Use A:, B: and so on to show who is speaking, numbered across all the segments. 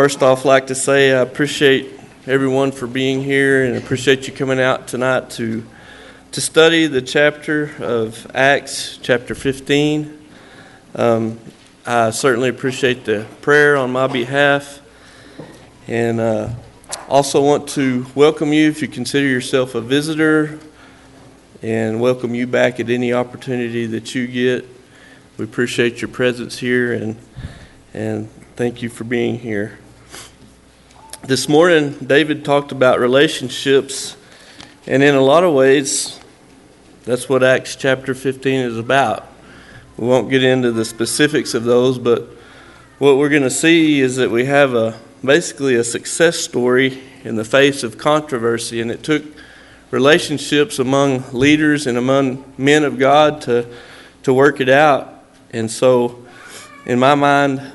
A: first off, like to say I appreciate everyone for being here and appreciate you coming out tonight to to study the chapter of Acts, chapter 15. Um, I certainly appreciate the prayer on my behalf, and uh, also want to welcome you if you consider yourself a visitor, and welcome you back at any opportunity that you get. We appreciate your presence here, and and thank you for being here. This morning, David talked about relationships, and in a lot of ways, that's what Acts chapter 15 is about. We won't get into the specifics of those, but what we're going to see is that we have a basically a success story in the face of controversy, and it took relationships among leaders and among men of God to to work it out. And so, in my mind,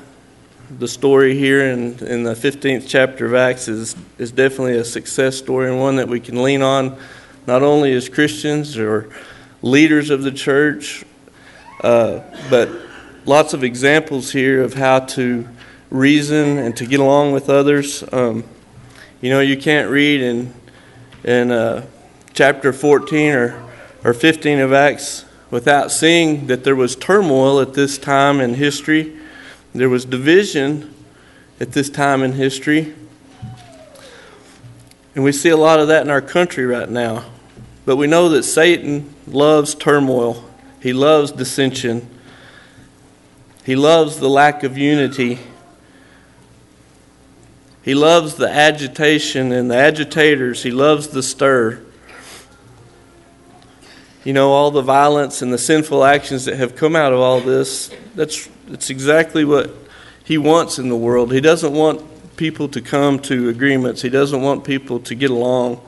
A: the story here in, in the 15th chapter of Acts is, is definitely a success story and one that we can lean on not only as Christians or leaders of the church, uh, but lots of examples here of how to reason and to get along with others. Um, you know, you can't read in, in uh, chapter 14 or, or 15 of Acts without seeing that there was turmoil at this time in history. There was division at this time in history. And we see a lot of that in our country right now. But we know that Satan loves turmoil, he loves dissension, he loves the lack of unity. He loves the agitation and the agitators. He loves the stir. You know, all the violence and the sinful actions that have come out of all this, that's, that's exactly what he wants in the world. He doesn't want people to come to agreements, he doesn't want people to get along.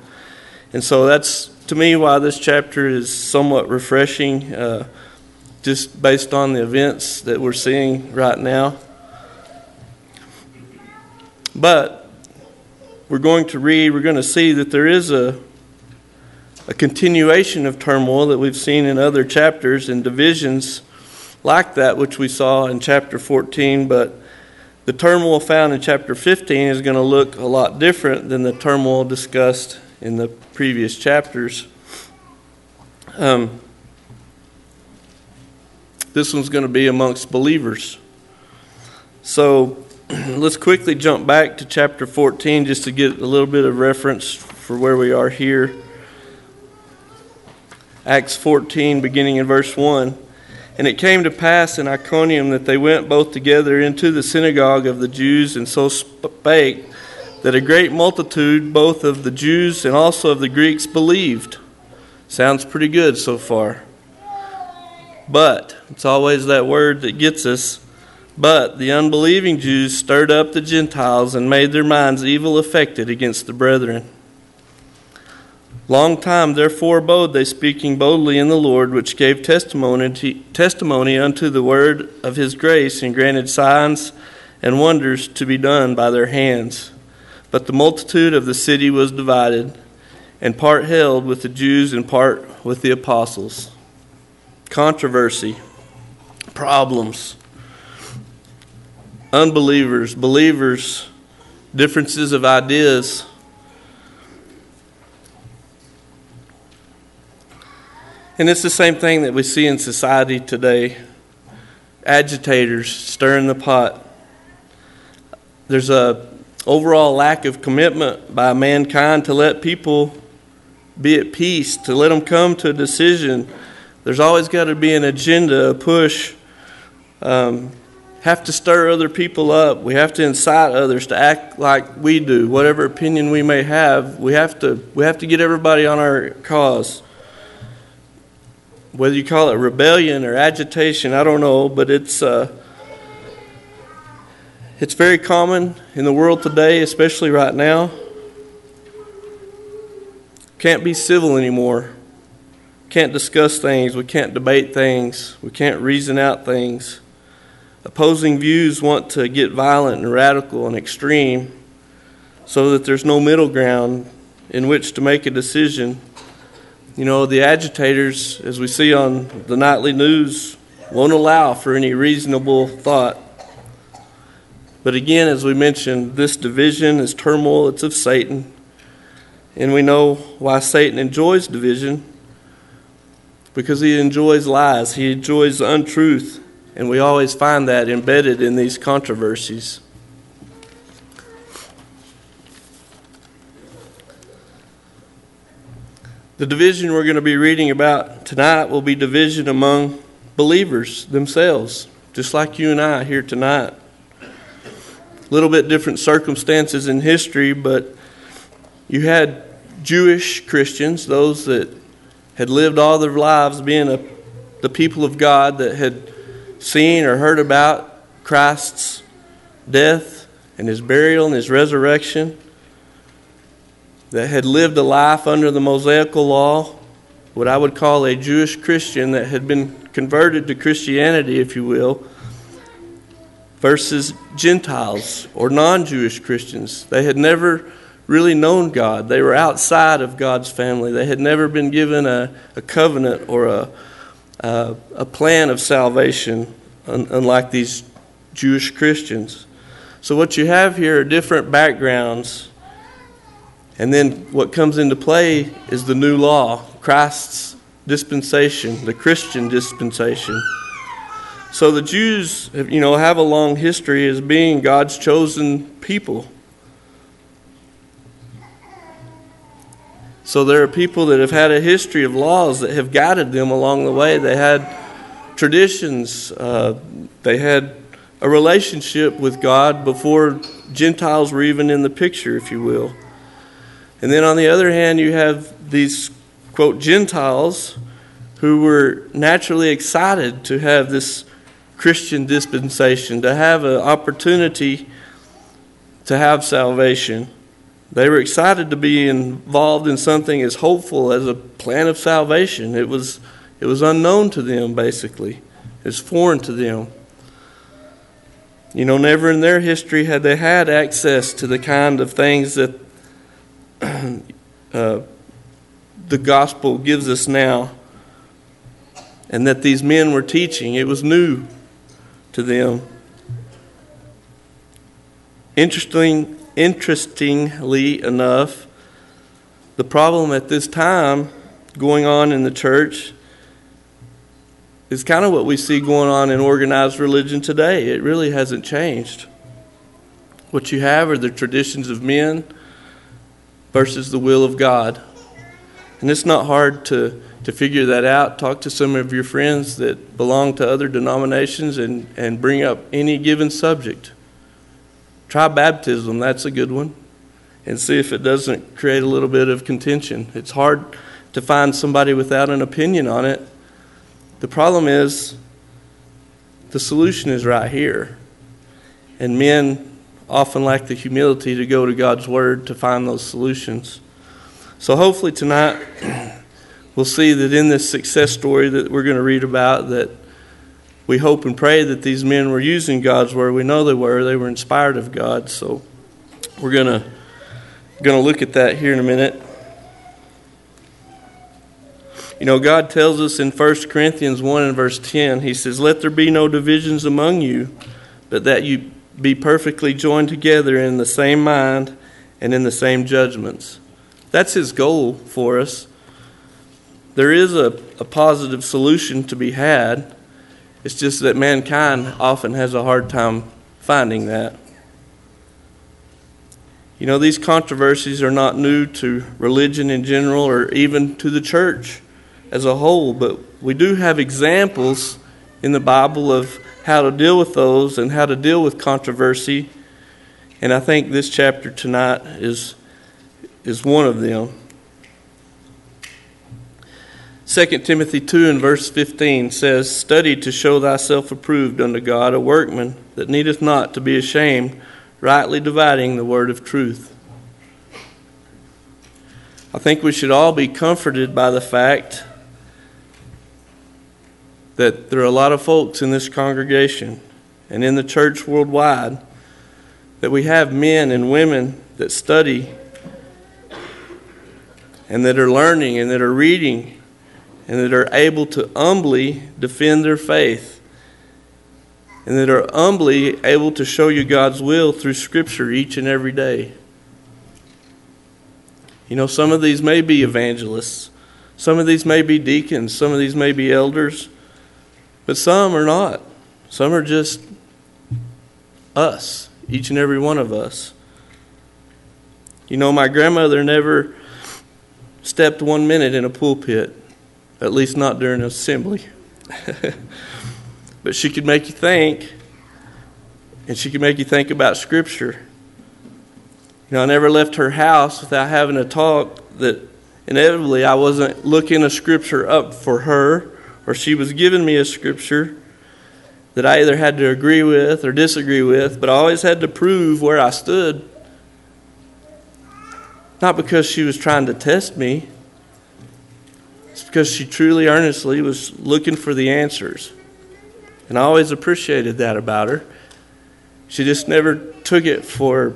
A: And so that's to me why this chapter is somewhat refreshing, uh, just based on the events that we're seeing right now. But we're going to read, we're going to see that there is a, a continuation of turmoil that we've seen in other chapters and divisions like that, which we saw in chapter 14. But the turmoil found in chapter 15 is going to look a lot different than the turmoil discussed in the previous chapters. Um, this one's going to be amongst believers. So let's quickly jump back to chapter 14 just to get a little bit of reference for where we are here. Acts 14, beginning in verse 1. And it came to pass in Iconium that they went both together into the synagogue of the Jews, and so spake that a great multitude, both of the Jews and also of the Greeks, believed. Sounds pretty good so far. But, it's always that word that gets us. But the unbelieving Jews stirred up the Gentiles and made their minds evil affected against the brethren. Long time therefore abode they speaking boldly in the Lord, which gave testimony, testimony unto the word of his grace, and granted signs and wonders to be done by their hands. But the multitude of the city was divided, and part held with the Jews and part with the apostles. Controversy, problems, unbelievers, believers, differences of ideas. And it's the same thing that we see in society today agitators stirring the pot. There's a overall lack of commitment by mankind to let people be at peace, to let them come to a decision. There's always got to be an agenda, a push. Um, have to stir other people up. We have to incite others to act like we do, whatever opinion we may have. We have to we have to get everybody on our cause. Whether you call it rebellion or agitation, I don't know, but it's uh, it's very common in the world today, especially right now. Can't be civil anymore. Can't discuss things. We can't debate things. We can't reason out things. Opposing views want to get violent and radical and extreme so that there's no middle ground in which to make a decision. You know, the agitators, as we see on the nightly news, won't allow for any reasonable thought. But again, as we mentioned, this division is turmoil, it's of Satan. And we know why Satan enjoys division because he enjoys lies, he enjoys untruth, and we always find that embedded in these controversies. The division we're going to be reading about tonight will be division among believers themselves, just like you and I here tonight. A little bit different circumstances in history, but you had Jewish Christians, those that had lived all their lives being a, the people of God that had seen or heard about Christ's death and his burial and his resurrection, that had lived a life under the Mosaical law, what I would call a Jewish Christian that had been converted to Christianity, if you will, versus Gentiles or non Jewish Christians. They had never really known God. They were outside of God's family. They had never been given a, a covenant or a, a, a plan of salvation, un, unlike these Jewish Christians. So, what you have here are different backgrounds. And then what comes into play is the new law, Christ's dispensation, the Christian dispensation. So the Jews, you know, have a long history as being God's chosen people. So there are people that have had a history of laws that have guided them along the way. They had traditions, uh, they had a relationship with God before Gentiles were even in the picture, if you will. And then on the other hand, you have these, quote, Gentiles who were naturally excited to have this Christian dispensation, to have an opportunity to have salvation. They were excited to be involved in something as hopeful as a plan of salvation. It was, it was unknown to them, basically, it was foreign to them. You know, never in their history had they had access to the kind of things that uh, the gospel gives us now and that these men were teaching. It was new to them. Interesting Interestingly enough, the problem at this time going on in the church is kind of what we see going on in organized religion today. It really hasn't changed. What you have are the traditions of men versus the will of God. And it's not hard to, to figure that out. Talk to some of your friends that belong to other denominations and, and bring up any given subject. Try baptism, that's a good one, and see if it doesn't create a little bit of contention. It's hard to find somebody without an opinion on it. The problem is the solution is right here. And men often lack the humility to go to God's Word to find those solutions. So hopefully tonight we'll see that in this success story that we're going to read about that we hope and pray that these men were using God's word. We know they were. They were inspired of God. So we're going to going to look at that here in a minute. You know, God tells us in 1 Corinthians 1 and verse 10, He says, Let there be no divisions among you, but that you be perfectly joined together in the same mind and in the same judgments. That's His goal for us. There is a, a positive solution to be had. It's just that mankind often has a hard time finding that. You know, these controversies are not new to religion in general or even to the church as a whole, but we do have examples in the Bible of how to deal with those and how to deal with controversy. And I think this chapter tonight is, is one of them. 2 Timothy 2 and verse 15 says, Study to show thyself approved unto God, a workman that needeth not to be ashamed, rightly dividing the word of truth. I think we should all be comforted by the fact that there are a lot of folks in this congregation and in the church worldwide that we have men and women that study and that are learning and that are reading and that are able to humbly defend their faith and that are humbly able to show you God's will through Scripture each and every day. You know, some of these may be evangelists, some of these may be deacons, some of these may be elders, but some are not. Some are just us, each and every one of us. You know, my grandmother never stepped one minute in a pulpit, at least not during assembly. but she could make you think, and she could make you think about Scripture. You know, I never left her house without having a talk that inevitably I wasn't looking a Scripture up for her, or she was giving me a Scripture that I either had to agree with or disagree with, but I always had to prove where I stood. Not because she was trying to test me, it's because she truly, earnestly was looking for the answers. And I always appreciated that about her. She just never took it for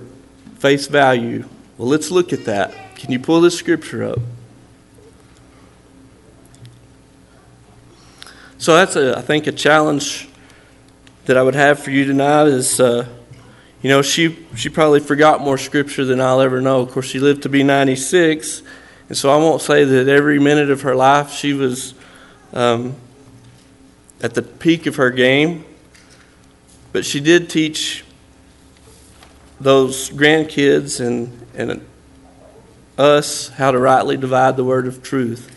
A: face value. Well, let's look at that. Can you pull this scripture up? So that's, a, I think, a challenge that I would have for you tonight is, uh, you know, she she probably forgot more scripture than I'll ever know. Of course, she lived to be 96, and so I won't say that every minute of her life she was um, at the peak of her game, but she did teach those grandkids and and us how to rightly divide the word of truth.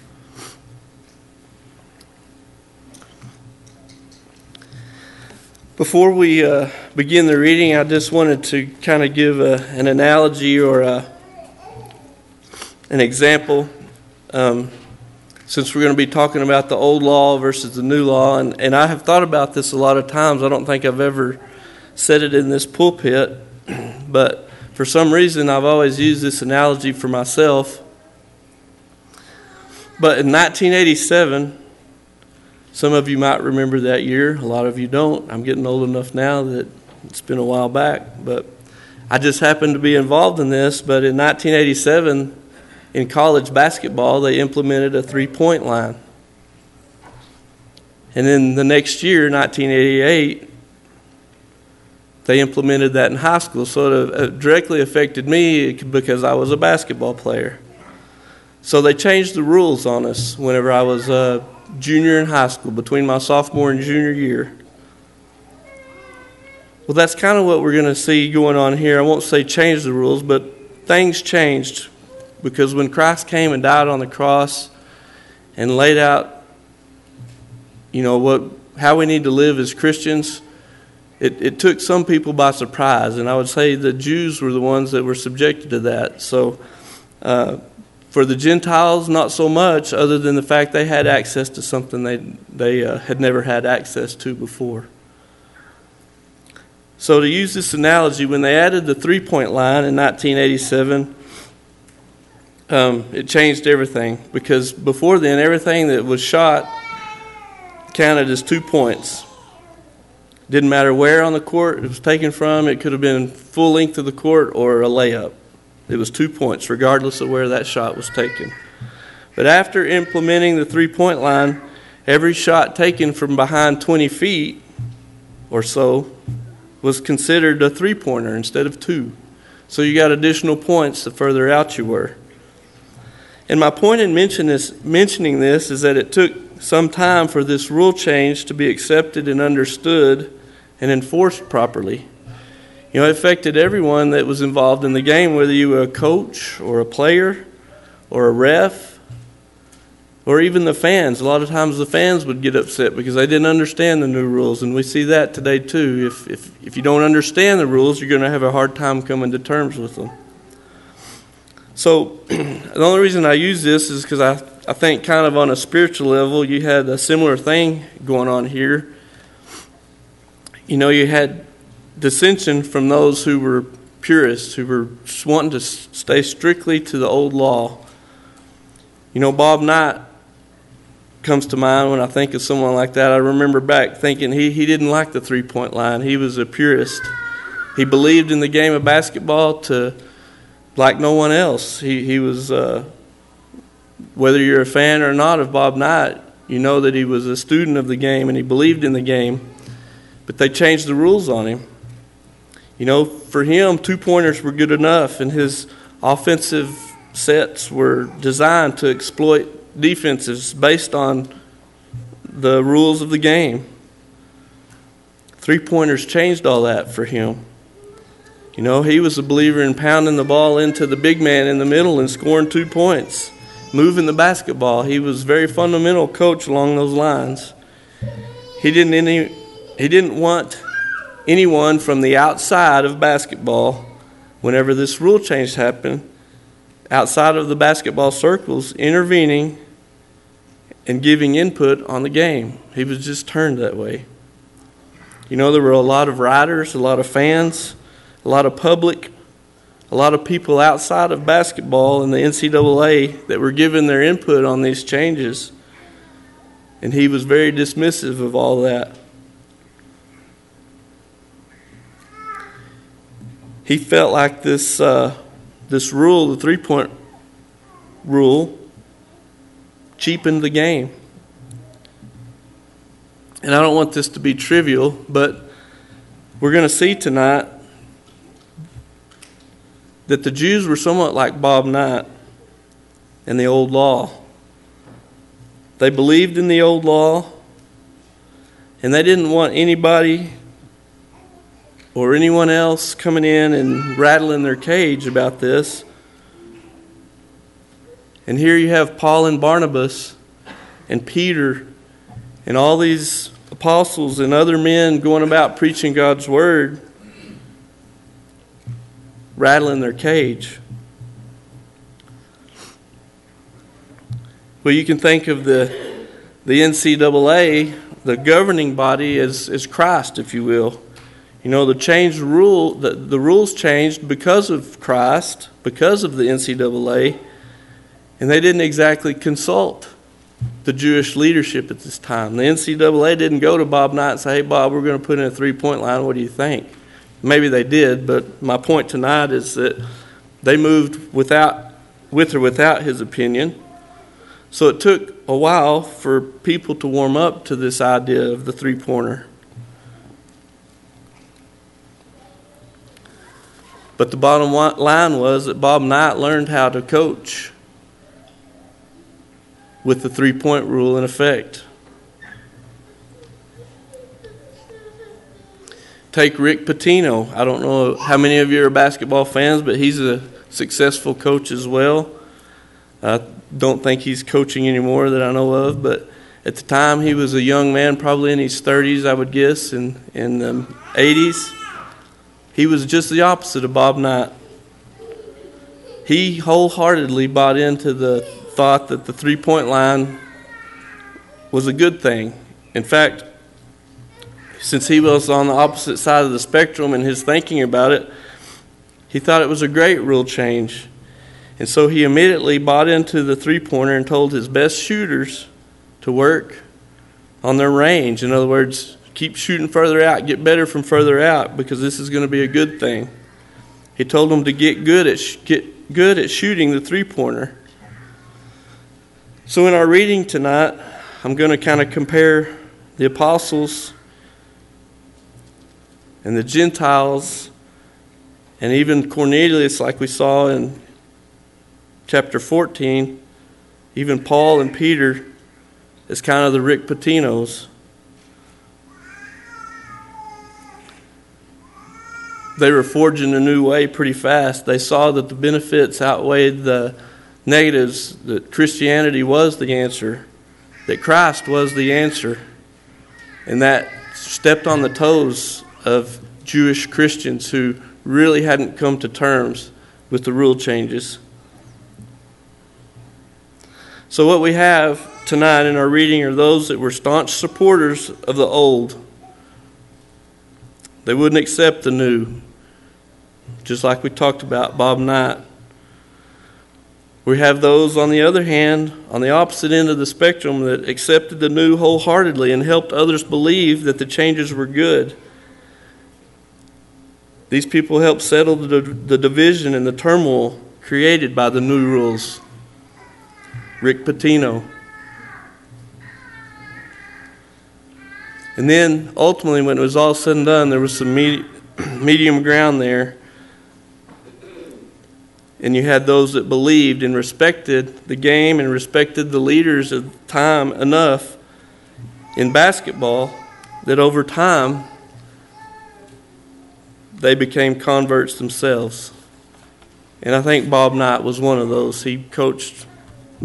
A: Before we uh, begin the reading, I just wanted to kind of give a, an analogy or a, an example. Um, since we're going to be talking about the old law versus the new law, and, and I have thought about this a lot of times. I don't think I've ever said it in this pulpit, but for some reason I've always used this analogy for myself. But in 1987, some of you might remember that year, a lot of you don't. I'm getting old enough now that it's been a while back, but I just happened to be involved in this. But in 1987, in college basketball, they implemented a three point line. And then the next year, 1988, they implemented that in high school. So it directly affected me because I was a basketball player. So they changed the rules on us whenever I was uh, junior in high school, between my sophomore and junior year. Well, that's kind of what we're going to see going on here. I won't say change the rules, but things changed because when Christ came and died on the cross and laid out, you know, what how we need to live as Christians, it, it took some people by surprise. And I would say the Jews were the ones that were subjected to that. So, uh, for the Gentiles, not so much, other than the fact they had access to something they, they uh, had never had access to before. So, to use this analogy, when they added the three point line in 1987, um, it changed everything because before then, everything that was shot counted as two points. Didn't matter where on the court it was taken from, it could have been full length of the court or a layup. It was two points, regardless of where that shot was taken. But after implementing the three point line, every shot taken from behind 20 feet or so was considered a three pointer instead of two. So you got additional points the further out you were. And my point in mention this, mentioning this is that it took some time for this rule change to be accepted and understood and enforced properly. You know, it affected everyone that was involved in the game, whether you were a coach or a player or a ref or even the fans. A lot of times the fans would get upset because they didn't understand the new rules, and we see that today too. If, if, if you don't understand the rules, you're going to have a hard time coming to terms with them. So, the only reason I use this is because I, I think, kind of on a spiritual level, you had a similar thing going on here. You know, you had dissension from those who were purists, who were wanting to stay strictly to the old law. You know, Bob Knight comes to mind when I think of someone like that. I remember back thinking he, he didn't like the three point line, he was a purist. He believed in the game of basketball to like no one else. He, he was, uh, whether you're a fan or not of Bob Knight, you know that he was a student of the game and he believed in the game. But they changed the rules on him. You know, for him, two pointers were good enough, and his offensive sets were designed to exploit defenses based on the rules of the game. Three pointers changed all that for him. You know, he was a believer in pounding the ball into the big man in the middle and scoring two points, moving the basketball. He was a very fundamental coach along those lines. He didn't any he didn't want anyone from the outside of basketball whenever this rule change happened outside of the basketball circles intervening and giving input on the game. He was just turned that way. You know, there were a lot of writers, a lot of fans, a lot of public, a lot of people outside of basketball and the NCAA that were giving their input on these changes. And he was very dismissive of all that. He felt like this, uh, this rule, the three point rule, cheapened the game. And I don't want this to be trivial, but we're going to see tonight that the Jews were somewhat like Bob Knight and the old law. They believed in the old law, and they didn't want anybody or anyone else coming in and rattling their cage about this. And here you have Paul and Barnabas and Peter and all these apostles and other men going about preaching God's word, rattling their cage. Well, you can think of the, the NCAA, the governing body, as, as Christ, if you will. You know, the changed rule, the, the rules changed because of Christ, because of the NCAA. And they didn't exactly consult the Jewish leadership at this time. The NCAA didn't go to Bob Knight and say, hey, Bob, we're going to put in a three point line. What do you think? Maybe they did, but my point tonight is that they moved without, with or without his opinion. So it took a while for people to warm up to this idea of the three pointer. But the bottom line was that Bob Knight learned how to coach with the three point rule in effect. Take Rick Pitino. I don't know how many of you are basketball fans, but he's a successful coach as well. I don't think he's coaching anymore that I know of, but at the time he was a young man, probably in his 30s, I would guess, in, in the 80s. He was just the opposite of Bob Knight. He wholeheartedly bought into the thought that the three point line was a good thing. In fact, since he was on the opposite side of the spectrum in his thinking about it, he thought it was a great rule change. And so he immediately bought into the three pointer and told his best shooters to work on their range. In other words, keep shooting further out, get better from further out because this is going to be a good thing. He told them to get good at get good at shooting the three pointer. So, in our reading tonight, I'm going to kind of compare the apostles and the Gentiles and even Cornelius, like we saw in chapter 14, even Paul and Peter as kind of the Rick Pitinos. They were forging a new way pretty fast. They saw that the benefits outweighed the negatives that Christianity was the answer, that Christ was the answer, and that stepped on the toes of Jewish Christians who really hadn't come to terms with the rule changes. So, what we have tonight in our reading are those that were staunch supporters of the old. They wouldn't accept the new, just like we talked about Bob Knight. We have those, on the other hand, on the opposite end of the spectrum, that accepted the new wholeheartedly and helped others believe that the changes were good. These people helped settle the, the division and the turmoil created by the new rules. Rick Pitino. And then ultimately, when it was all said and done, there was some medium ground there. And you had those that believed and respected the game and respected the leaders of the time enough in basketball that over time they became converts themselves. And I think Bob Knight was one of those. He coached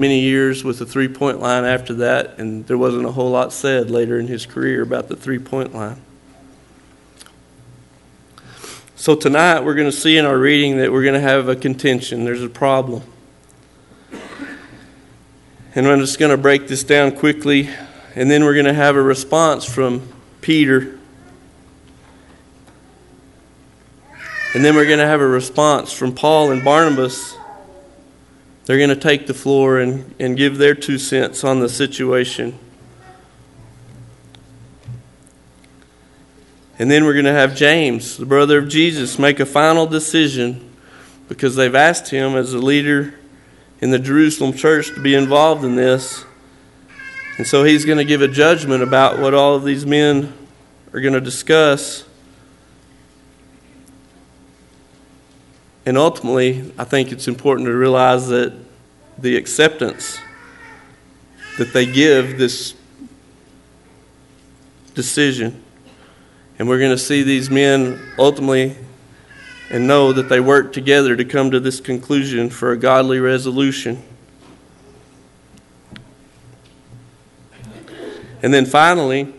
A: many years with the three point line after that, and there wasn't a whole lot said later in his career about the three point line. So tonight we're going to see in our reading that we're going to have a contention. There's a problem. And I'm just going to break this down quickly, and then we're going to have a response from Peter. And then we're going to have a response from Paul and Barnabas they're going to take the floor and, and give their two cents on the situation. And then we're going to have James, the brother of Jesus, make a final decision because they've asked him as a leader in the Jerusalem church to be involved in this. And so he's going to give a judgment about what all of these men are going to discuss. And ultimately, I think it's important to realize that the acceptance that they give this decision. And we're going to see these men ultimately and know that they work together to come to this conclusion for a godly resolution. And then finally,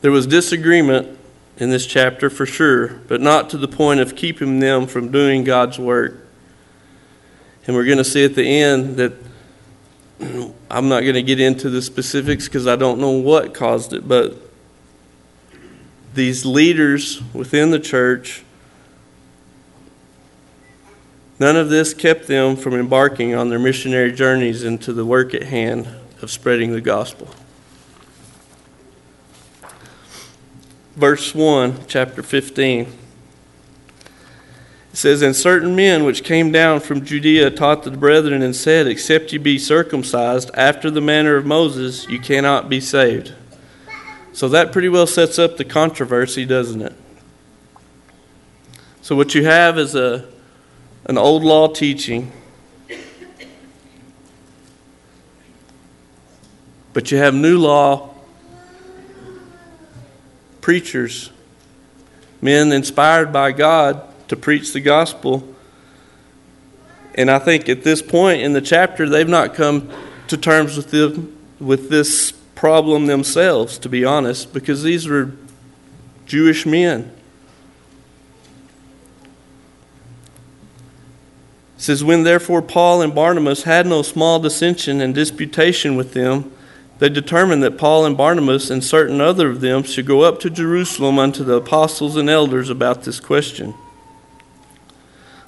A: there was disagreement in this chapter for sure, but not to the point of keeping them from doing God's work. And we're going to see at the end that I'm not going to get into the specifics because I don't know what caused it, but these leaders within the church, none of this kept them from embarking on their missionary journeys into the work at hand of spreading the gospel. Verse 1, chapter 15. It says, And certain men which came down from Judea taught the brethren and said, Except you be circumcised after the manner of Moses, you cannot be saved. So that pretty well sets up the controversy, doesn't it? So what you have is a, an old law teaching. But you have new law preachers, men inspired by God to preach the gospel. And I think at this point in the chapter, they've not come to terms with, the, with this problem themselves, to be honest, because these were Jewish men. It says, When therefore Paul and Barnabas had no small dissension and disputation with them, they determined that Paul and Barnabas and certain other of them should go up to Jerusalem unto the apostles and elders about this question.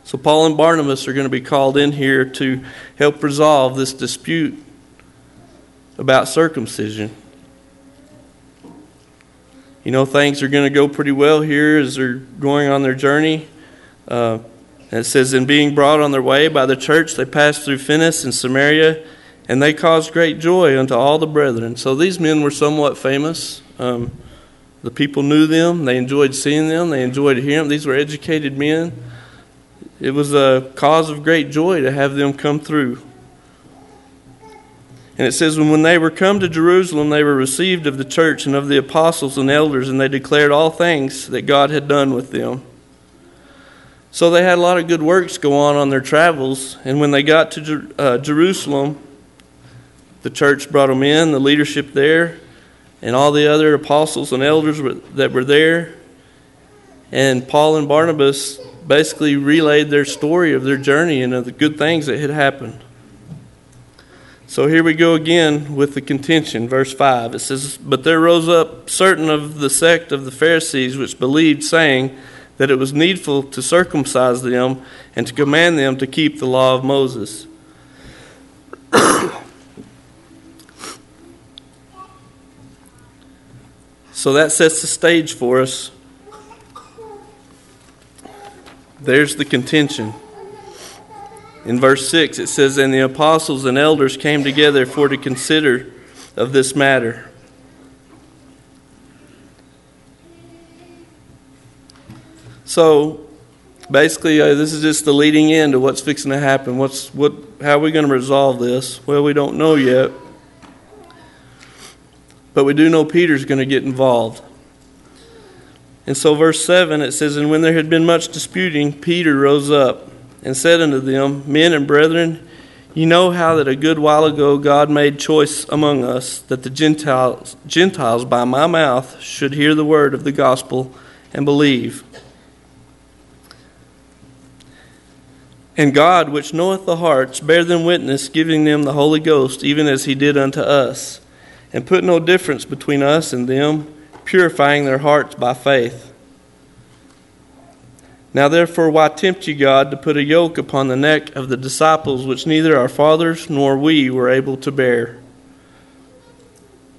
A: So, Paul and Barnabas are going to be called in here to help resolve this dispute about circumcision. You know, things are going to go pretty well here as they're going on their journey. Uh, it says, In being brought on their way by the church, they passed through Phenice and Samaria and they caused great joy unto all the brethren. So these men were somewhat famous. Um, the people knew them, they enjoyed seeing them, they enjoyed hearing them. These were educated men. It was a cause of great joy to have them come through. And it says, When they were come to Jerusalem, they were received of the church and of the apostles and elders, and they declared all things that God had done with them. So they had a lot of good works go on on their travels. And when they got to uh, Jerusalem, the church brought them in, the leadership there, and all the other apostles and elders that were there. And Paul and Barnabas basically relayed their story of their journey and of the good things that had happened. So here we go again with the contention. Verse 5 it says, But there rose up certain of the sect of the Pharisees which believed, saying that it was needful to circumcise them and to command them to keep the law of Moses. So that sets the stage for us. There's the contention. In verse 6, it says, And the apostles and elders came together for to consider of this matter. So, basically, uh, this is just the leading in to what's fixing to happen. What's what? How are we going to resolve this? Well, we don't know yet, but we do know Peter's going to get involved. And so, verse 7, it says, And when there had been much disputing, Peter rose up and said unto them, Men and brethren, ye know how that a good while ago God made choice among us that the Gentiles, Gentiles by my mouth should hear the word of the gospel and believe. And God, which knoweth the hearts, bare them witness, giving them the Holy Ghost, even as he did unto us, and put no difference between us and them purifying their hearts by faith. Now, therefore, why tempt ye God to put a yoke upon the neck of the disciples which neither our fathers nor we were able to bear?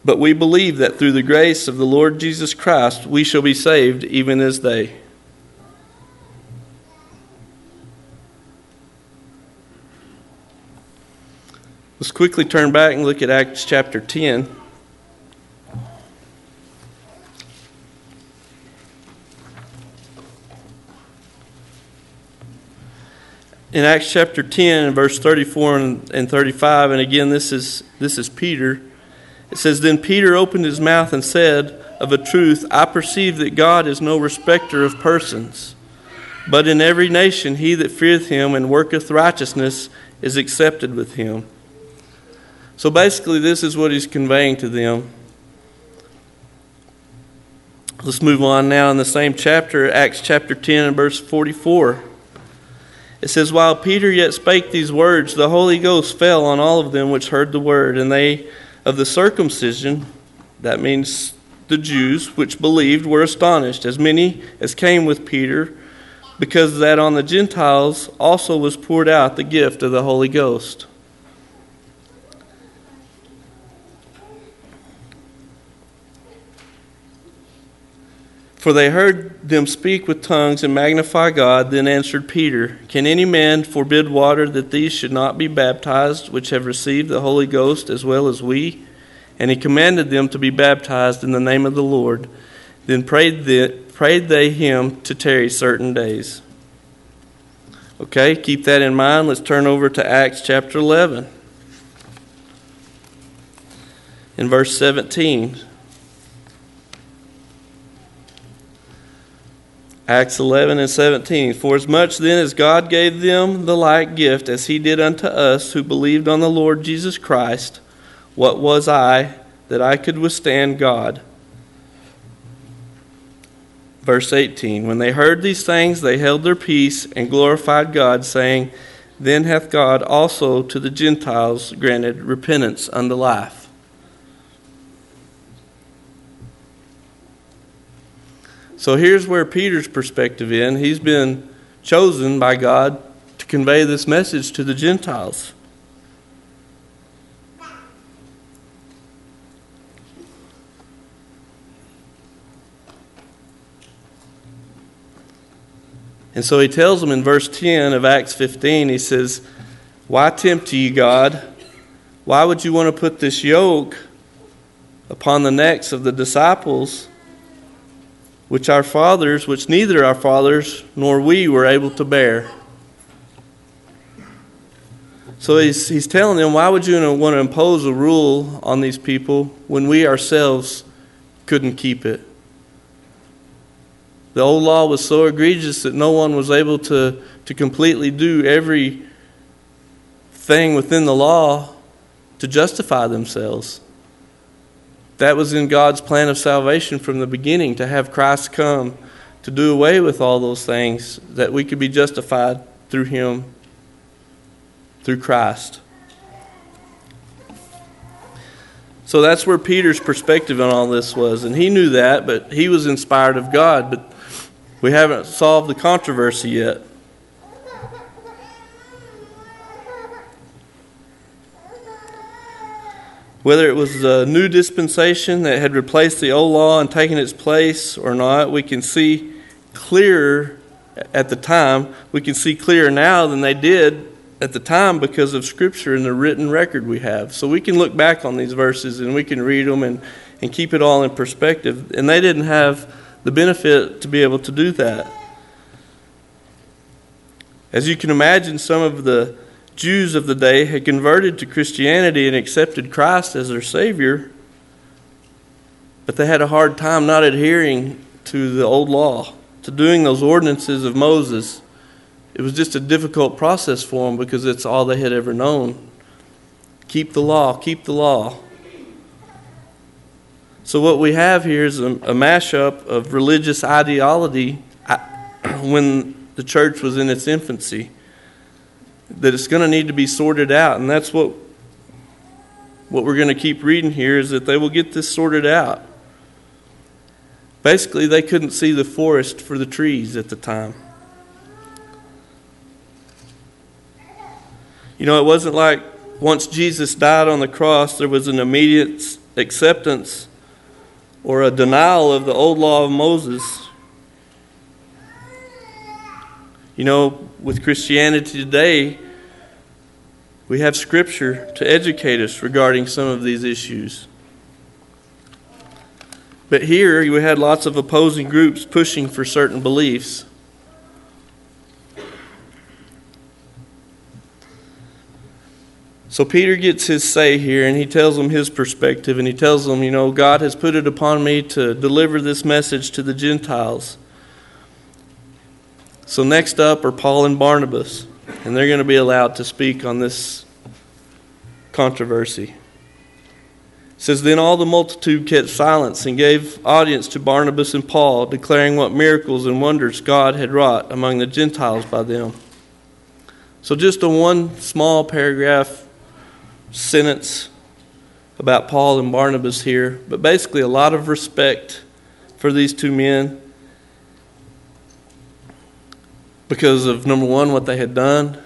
A: But we believe that through the grace of the Lord Jesus Christ we shall be saved, even as they. Let's quickly turn back and look at Acts chapter 10. in Acts chapter 10 verse 34 and 35 and again this is this is Peter. It says then Peter opened his mouth and said of a truth I perceive that God is no respecter of persons. But in every nation he that feareth him and worketh righteousness is accepted with him so basically this is what he's conveying to them let's move on now in the same chapter Acts chapter 10 and verse 44 it says, While Peter yet spake these words, the Holy Ghost fell on all of them which heard the word, and they of the circumcision, that means the Jews, which believed, were astonished, as many as came with Peter, because that on the Gentiles also was poured out the gift of the Holy Ghost. For they heard them speak with tongues and magnify God. Then answered Peter, Can any man forbid water that these should not be baptized, which have received the Holy Ghost as well as we? And he commanded them to be baptized in the name of the Lord. Then prayed they, prayed they him to tarry certain days. Okay, keep that in mind. Let's turn over to Acts chapter 11. In verse 17. Acts 11 and 17. For as much then as God gave them the like gift as he did unto us who believed on the Lord Jesus Christ, what was I that I could withstand God? Verse 18 When they heard these things, they held their peace and glorified God, saying, Then hath God also to the Gentiles granted repentance unto life. So here's where Peter's perspective in. He's been chosen by God to convey this message to the Gentiles. And so he tells them in verse 10 of Acts 15, he says, Why tempt ye God? Why would you want to put this yoke upon the necks of the disciples which our fathers, which neither our fathers nor we were able to bear. So he's, he's telling them, why would you want to impose a rule on these people when we ourselves couldn't keep it? The old law was so egregious that no one was able to, to completely do every thing within the law to justify themselves. That was in God's plan of salvation from the beginning to have Christ come to do away with all those things, that we could be justified through Him, through Christ. So that's where Peter's perspective on all this was. And he knew that, but he was inspired of God. But we haven't solved the controversy yet. Whether it was a new dispensation that had replaced the old law and taken its place or not, we can see clearer at the time. We can see clearer now than they did at the time because of Scripture and the written record we have. So we can look back on these verses and we can read them and, and keep it all in perspective. And they didn't have the benefit to be able to do that. As you can imagine, some of the Jews of the day had converted to Christianity and accepted Christ as their Savior, but they had a hard time not adhering to the old law, to doing those ordinances of Moses. It was just a difficult process for them because it's all they had ever known. Keep the law, keep the law. So, what we have here is a, a mashup of religious ideology when the church was in its infancy that it's going to need to be sorted out. And that's what, what we're going to keep reading here is that they will get this sorted out. Basically, they couldn't see the forest for the trees at the time. You know, it wasn't like once Jesus died on the cross, there was an immediate acceptance or a denial of the old law of Moses. You know, with Christianity today, we have Scripture to educate us regarding some of these issues. But here, you had lots of opposing groups pushing for certain beliefs. So Peter gets his say here, and he tells them his perspective, and he tells them, you know, God has put it upon me to deliver this message to the Gentiles. So, next up are Paul and Barnabas, and they're going to be allowed to speak on this controversy. It says, Then all the multitude kept silence and gave audience to Barnabas and Paul, declaring what miracles and wonders God had wrought among the Gentiles by them. So, just a one small paragraph sentence about Paul and Barnabas here, but basically a lot of respect for these two men because of number one, what they had done,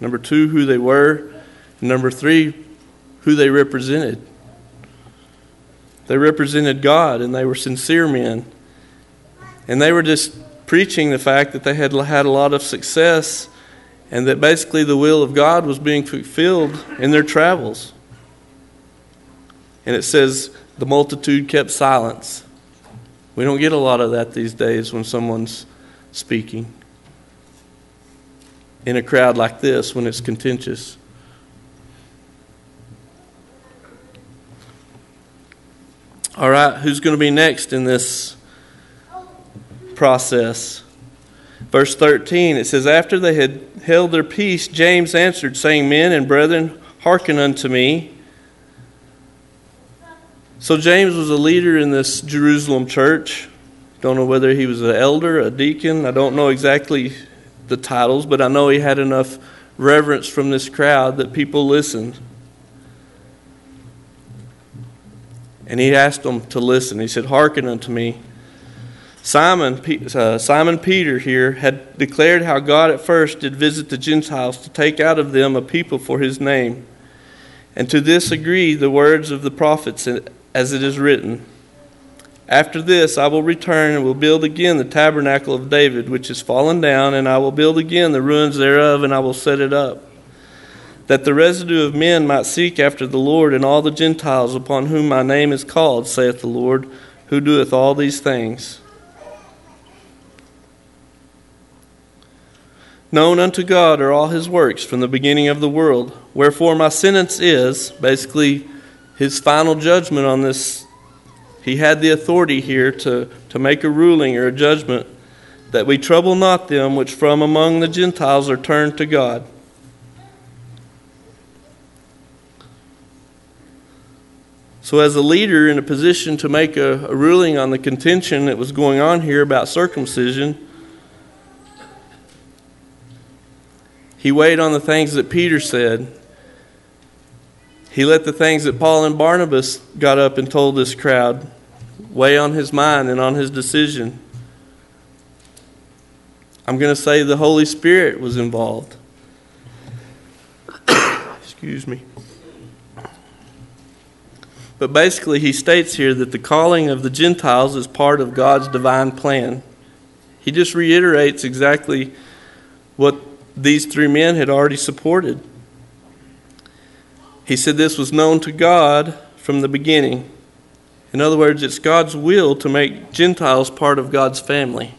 A: number two, who they were, number three, who they represented. They represented God and they were sincere men. And they were just preaching the fact that they had had a lot of success and that basically the will of God was being fulfilled in their travels. And it says the multitude kept silence. We don't get a lot of that these days when someone's speaking in a crowd like this when it's contentious. All right, who's going to be next in this process? Verse 13, it says, After they had held their peace, James answered, saying, Men and brethren, hearken unto me. So James was a leader in this Jerusalem church. Don't know whether he was an elder, a deacon. I don't know exactly the titles, but I know he had enough reverence from this crowd that people listened. And he asked them to listen. He said, Hearken unto me. Simon, uh, Simon Peter here had declared how God at first did visit the Gentiles to take out of them a people for his name. And to this agree the words of the prophets as it is written. After this, I will return and will build again the tabernacle of David, which is fallen down, and I will build again the ruins thereof, and I will set it up. That the residue of men might seek after the Lord, and all the Gentiles upon whom my name is called, saith the Lord, who doeth all these things. Known unto God are all his works from the beginning of the world. Wherefore, my sentence is basically his final judgment on this he had the authority here to, to make a ruling or a judgment that we trouble not them which from among the Gentiles are turned to God. So, as a leader in a position to make a, a, ruling on the contention that was going on here about circumcision, he weighed on the things that Peter said he let the things that Paul and Barnabas got up and told this crowd weigh on his mind and on his decision. I'm going to say the Holy Spirit was involved. Excuse me. But basically, he states here that the calling of the Gentiles is part of God's divine plan. He just reiterates exactly what these three men had already supported. He said this was known to God from the beginning. In other words, it's God's will to make Gentiles part of God's family.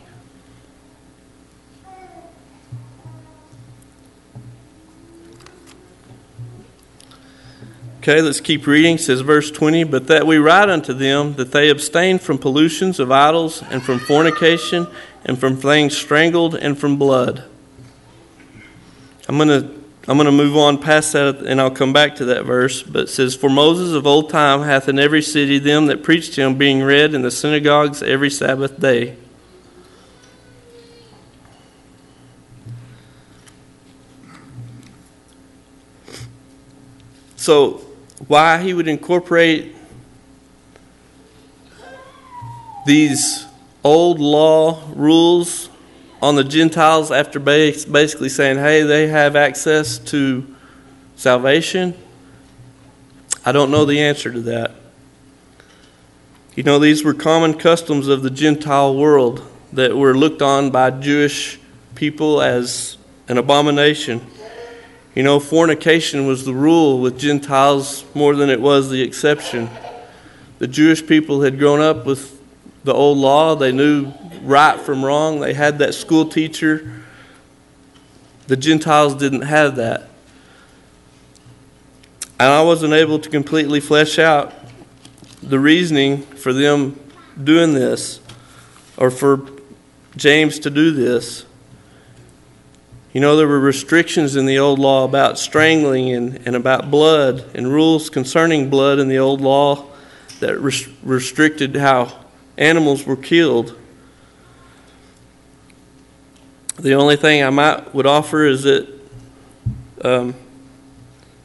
A: Okay, let's keep reading. It says verse 20, but that we write unto them that they abstain from pollutions of idols and from fornication and from things strangled and from blood. I'm going to I'm going to move on past that and I'll come back to that verse. But it says, For Moses of old time hath in every city them that preached him being read in the synagogues every Sabbath day. So, why he would incorporate these old law rules on the Gentiles after basically saying, hey, they have access to salvation? I don't know the answer to that. You know, these were common customs of the Gentile world that were looked on by Jewish people as an abomination. You know, fornication was the rule with Gentiles more than it was the exception. The Jewish people had grown up with the old law, they knew right from wrong, they had that school teacher. The Gentiles didn't have that. And I wasn't able to completely flesh out the reasoning for them doing this or for James to do this. You know, there were restrictions in the old law about strangling and, and about blood, and rules concerning blood in the old law that res- restricted how animals were killed. The only thing I might would offer is that um,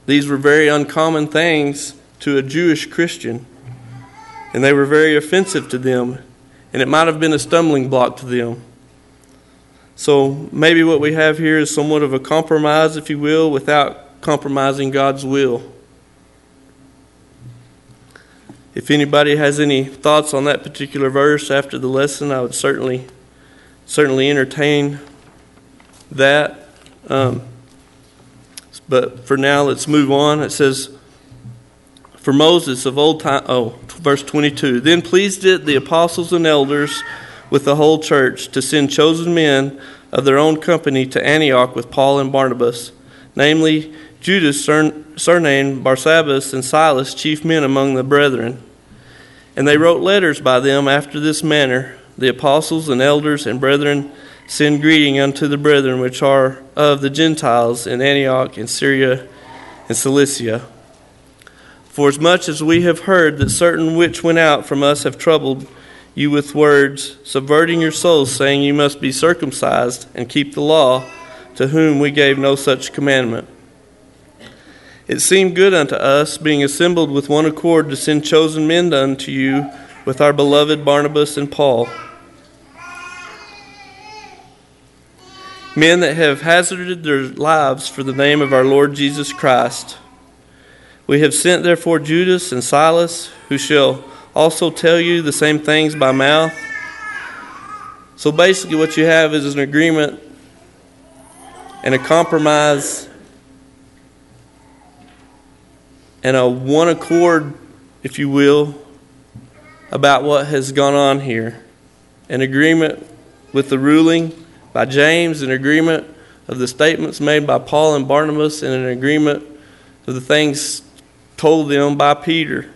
A: these were very uncommon things to a Jewish Christian, and they were very offensive to them, and it might have been a stumbling block to them. So maybe what we have here is somewhat of a compromise, if you will, without compromising God's will. If anybody has any thoughts on that particular verse after the lesson, I would certainly certainly entertain that. Um, but for now, let's move on. It says, For Moses of old time, oh, verse 22. Then pleased it the apostles and elders with the whole church to send chosen men of their own company to Antioch with Paul and Barnabas, namely Judas, surnamed Barsabbas, and Silas, chief men among the brethren. And they wrote letters by them after this manner The apostles and elders and brethren send greeting unto the brethren which are of the Gentiles in Antioch and Syria and Cilicia. For as much as we have heard that certain which went out from us have troubled you with words, subverting your souls, saying you must be circumcised and keep the law, to whom we gave no such commandment. It seemed good unto us, being assembled with one accord, to send chosen men unto you with our beloved Barnabas and Paul. Men that have hazarded their lives for the name of our Lord Jesus Christ. We have sent therefore Judas and Silas, who shall also tell you the same things by mouth. So basically, what you have is an agreement and a compromise and a one accord, if you will, about what has gone on here. An agreement with the ruling by James, an agreement of the statements made by Paul and Barnabas, and an agreement of the things told them by Peter.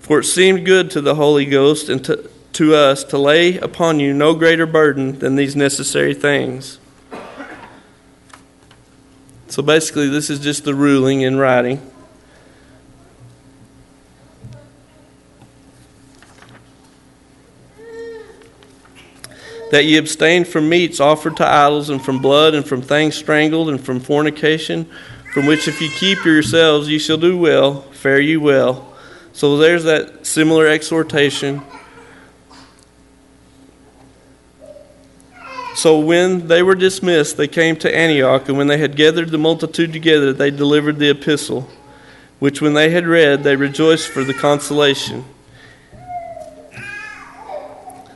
A: For it seemed good to the Holy Ghost and to, to us to lay upon you no greater burden than these necessary things. So basically, this is just the ruling in writing. That ye abstain from meats offered to idols, and from blood, and from things strangled, and from fornication, from which if ye keep yourselves, ye shall do well, fare ye well. So there's that similar exhortation. So when they were dismissed, they came to Antioch, and when they had gathered the multitude together, they delivered the epistle, which when they had read, they rejoiced for the consolation.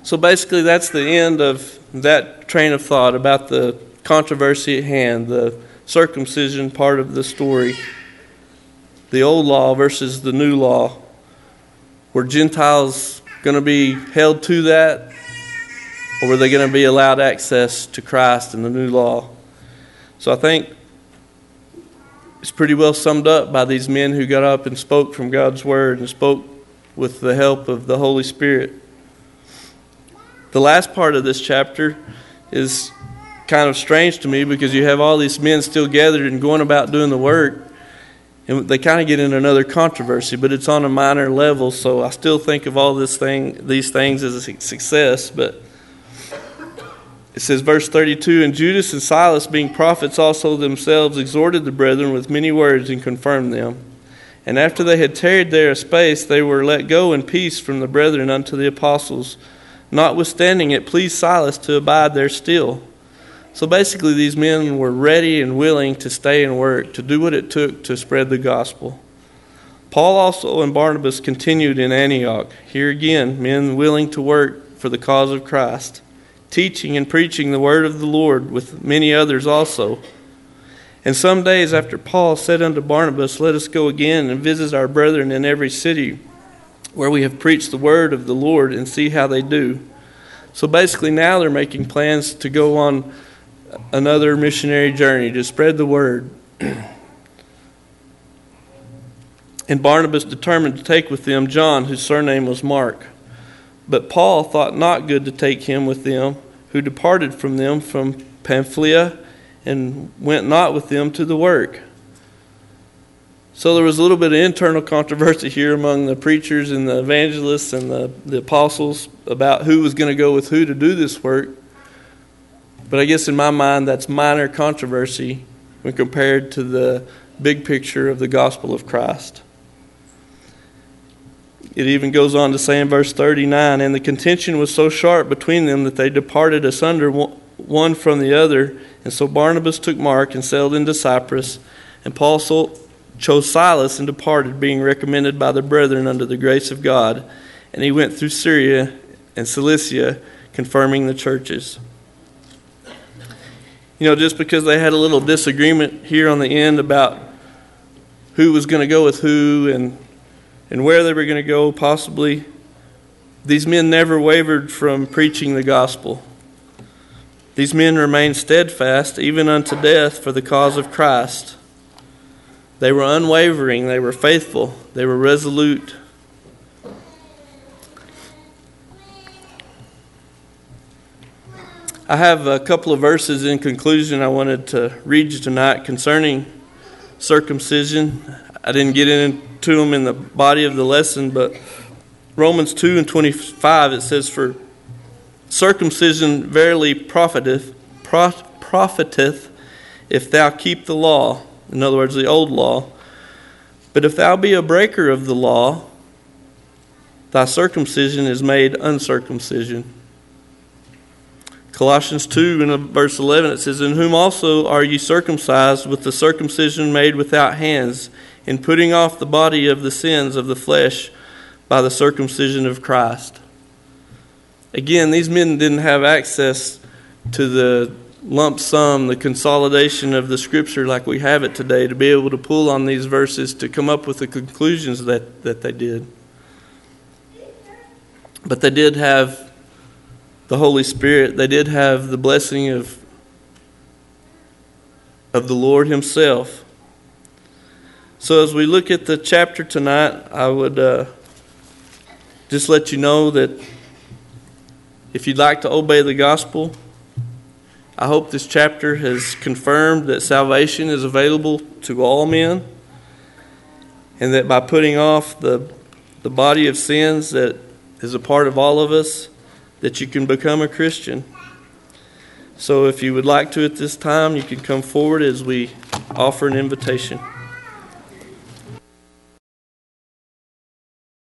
A: So basically, that's the end of that train of thought about the controversy at hand, the circumcision part of the story, the old law versus the new law. Were Gentiles going to be held to that, or were they going to be allowed access to Christ and the new law? So I think it's pretty well summed up by these men who got up and spoke from God's Word and spoke with the help of the Holy Spirit. The last part of this chapter is kind of strange to me because you have all these men still gathered and going about doing the work. And they kind of get in another controversy, but it's on a minor level. So I still think of all this thing, these things as a success. But it says, verse 32 And Judas and Silas, being prophets also themselves, exhorted the brethren with many words and confirmed them. And after they had tarried there a space, they were let go in peace from the brethren unto the apostles. Notwithstanding, it pleased Silas to abide there still. So basically, these men were ready and willing to stay and work, to do what it took to spread the gospel. Paul also and Barnabas continued in Antioch. Here again, men willing to work for the cause of Christ, teaching and preaching the word of the Lord with many others also. And some days after Paul said unto Barnabas, Let us go again and visit our brethren in every city where we have preached the word of the Lord and see how they do. So basically, now they're making plans to go on another missionary journey to spread the word. and Barnabas determined to take with them John, whose surname was Mark. But Paul thought not good to take him with them, who departed from them from Pamphylia and went not with them to the work. So there was a little bit of internal controversy here among the preachers and the evangelists and the, the apostles about who was going to go with who to do this work. But I guess in my mind, that's minor controversy when compared to the big picture of the gospel of Christ. It even goes on to say in verse 39 And the contention was so sharp between them that they departed asunder one from the other. And so Barnabas took Mark and sailed into Cyprus, and Paul chose Silas and departed, being recommended by the brethren under the grace of God. And he went through Syria and Cilicia, confirming the churches. You know, just because they had a little disagreement here on the end about who was going to go with who and and where they were going to go possibly these men never wavered from preaching the gospel. These men remained steadfast even unto death for the cause of Christ they were unwavering they were faithful they were resolute I have a couple of verses in conclusion I wanted to read you tonight concerning circumcision. I didn't get into them in the body of the lesson, but Romans 2 and 25 it says, For circumcision verily profiteth, profiteth if thou keep the law. In other words, the old law. But if thou be a breaker of the law, thy circumcision is made uncircumcision. Colossians 2 and verse 11 it says, In whom also are ye circumcised with the circumcision made without hands, in putting off the body of the sins of the flesh by the circumcision of Christ. Again, these men didn't have access to the lump sum, the consolidation of the scripture like we have it today, to be able to pull on these verses to come up with the conclusions that, that they did. But they did have the Holy Spirit, they did have the blessing of, of the Lord Himself. So, as we look at the chapter tonight, I would uh, just let you know that if you'd like to obey the gospel, I hope this chapter has confirmed that salvation is available to all men, and that by putting off the, the body of sins that is a part of all of us, that you can become a Christian. So if you would like to at this time, you can come forward as we offer an invitation.